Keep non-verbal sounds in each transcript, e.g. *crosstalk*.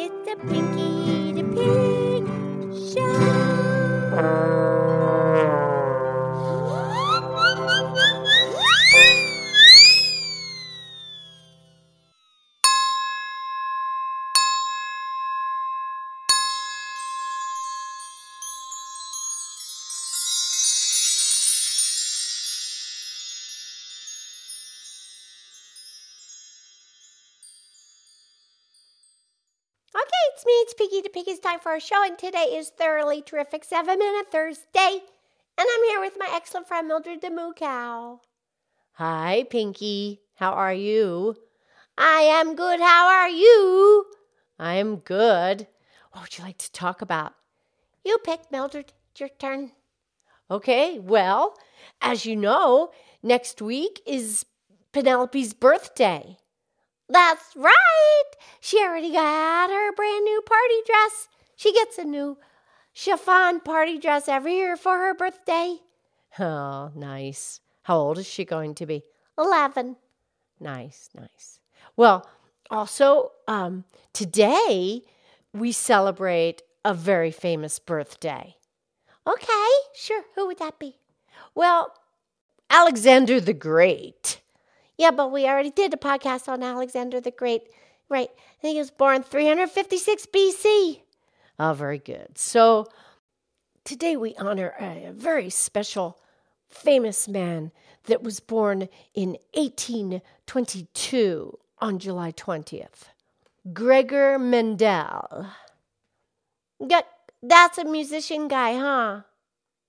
It's a Pinkie It's me, it's Pinkie the Pig. It's time for our show, and today is Thoroughly Terrific 7 Minute Thursday. And I'm here with my excellent friend Mildred the Moo Cow. Hi, Pinkie. How are you? I am good. How are you? I'm good. What would you like to talk about? You pick, Mildred. It's your turn. Okay, well, as you know, next week is Penelope's birthday. That's right. She already got her brand new party dress. She gets a new chiffon party dress every year for her birthday. Oh, nice. How old is she going to be? 11. Nice, nice. Well, also, um, today we celebrate a very famous birthday. Okay, sure. Who would that be? Well, Alexander the Great. Yeah, but we already did a podcast on Alexander the Great. Right. I think he was born 356 BC. Oh, very good. So today we honor a very special, famous man that was born in 1822 on July 20th. Gregor Mendel. Yeah, that's a musician guy, huh?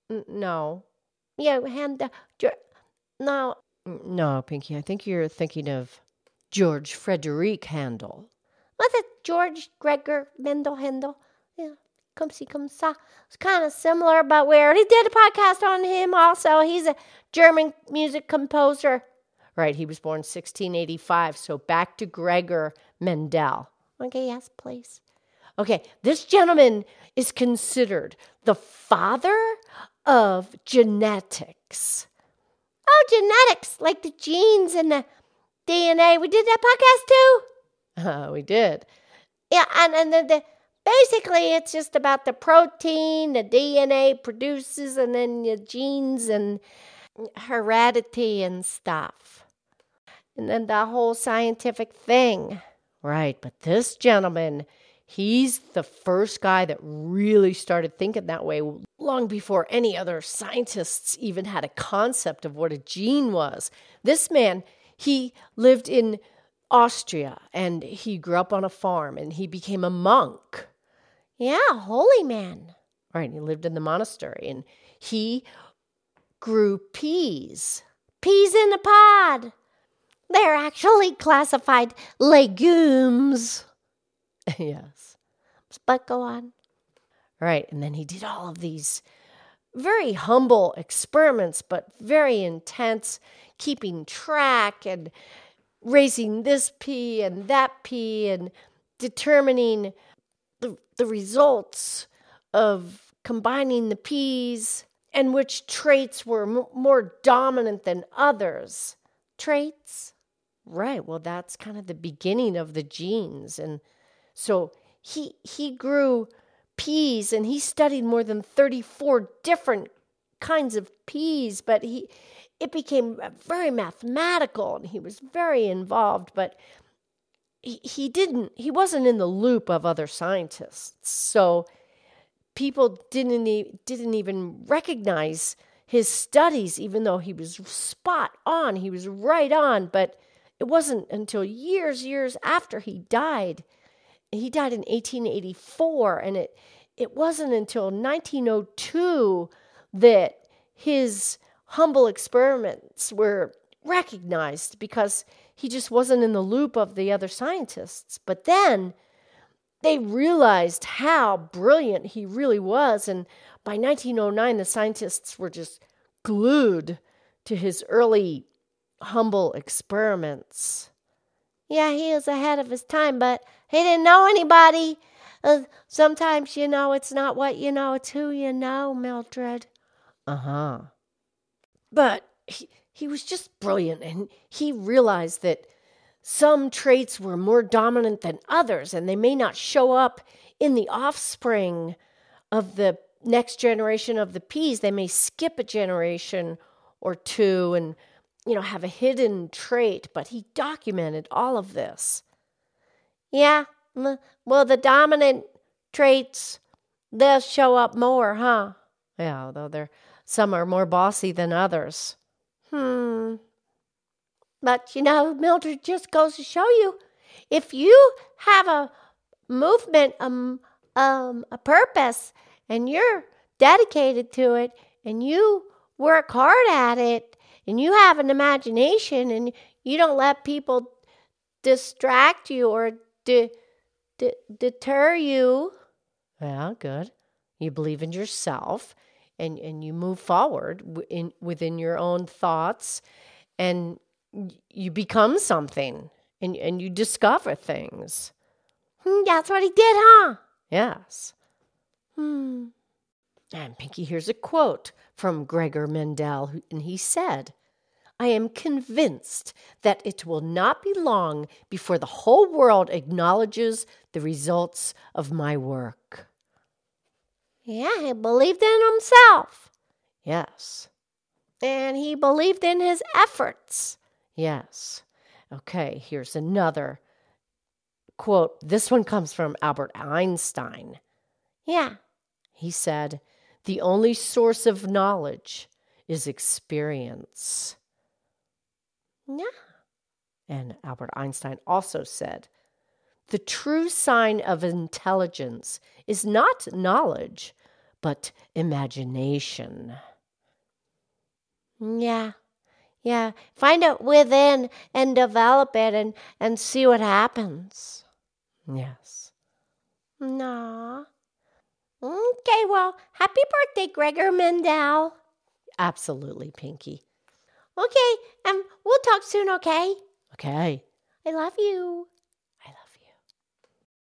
N- no. Yeah, hand the. No, No, Pinkie, I think you're thinking of George Frederick Handel. Was it? George Gregor Mendel Handel. Yeah, come see, come saw. It's kind of similar, but we already did a podcast on him also. He's a German music composer. Right, he was born 1685, so back to Gregor Mendel. Okay, yes, please. Okay, this gentleman is considered the father of genetics. Oh, genetics, like the genes and the DNA. We did that podcast too. Uh, we did. Yeah, and and then the basically it's just about the protein the DNA produces, and then your genes and heredity and stuff, and then the whole scientific thing. Right, but this gentleman, he's the first guy that really started thinking that way long before any other scientists even had a concept of what a gene was. This man, he lived in Austria and he grew up on a farm and he became a monk. Yeah, holy man. Right, he lived in the monastery and he grew peas. Peas in a pod. They're actually classified legumes. *laughs* yes. But go on. Right. And then he did all of these very humble experiments, but very intense, keeping track and raising this pea and that pea and determining the, the results of combining the peas and which traits were m- more dominant than others. Traits. Right. Well, that's kind of the beginning of the genes. And so he he grew peas and he studied more than 34 different kinds of peas, but he it became very mathematical and he was very involved, but he, he didn't he wasn't in the loop of other scientists. So people didn't didn't even recognize his studies even though he was spot on, he was right on, but it wasn't until years, years after he died. He died in 1884, and it it wasn't until 1902 that his humble experiments were recognized because he just wasn't in the loop of the other scientists. But then they realized how brilliant he really was, and by 1909, the scientists were just glued to his early humble experiments. Yeah, he was ahead of his time, but he didn't know anybody. Uh, sometimes, you know, it's not what you know, it's who you know, Mildred. Uh huh. But he, he was just brilliant, and he realized that some traits were more dominant than others, and they may not show up in the offspring of the next generation of the peas. They may skip a generation or two and, you know, have a hidden trait, but he documented all of this. Yeah, well, the dominant traits, they'll show up more, huh? Yeah, although they're some are more bossy than others. Hmm. But you know, Mildred just goes to show you if you have a movement, um, um, a purpose, and you're dedicated to it, and you work hard at it, and you have an imagination, and you don't let people distract you or de- de- deter you. Yeah, good. You believe in yourself and and you move forward in within your own thoughts and you become something and and you discover things hmm, that's what he did huh yes hmm and pinkie here's a quote from gregor mendel and he said I am convinced that it will not be long before the whole world acknowledges the results of my work. Yeah, he believed in himself. Yes. And he believed in his efforts. Yes. Okay, here's another quote. This one comes from Albert Einstein. Yeah. He said, The only source of knowledge is experience. Yeah. And Albert Einstein also said, The true sign of intelligence is not knowledge, but imagination. Yeah. Yeah. Find it within and develop it and, and see what happens. Yes. No. Okay, well, happy birthday, Gregor Mendel. Absolutely, Pinkie. Okay, and um, we'll talk soon, okay? Okay. I love you.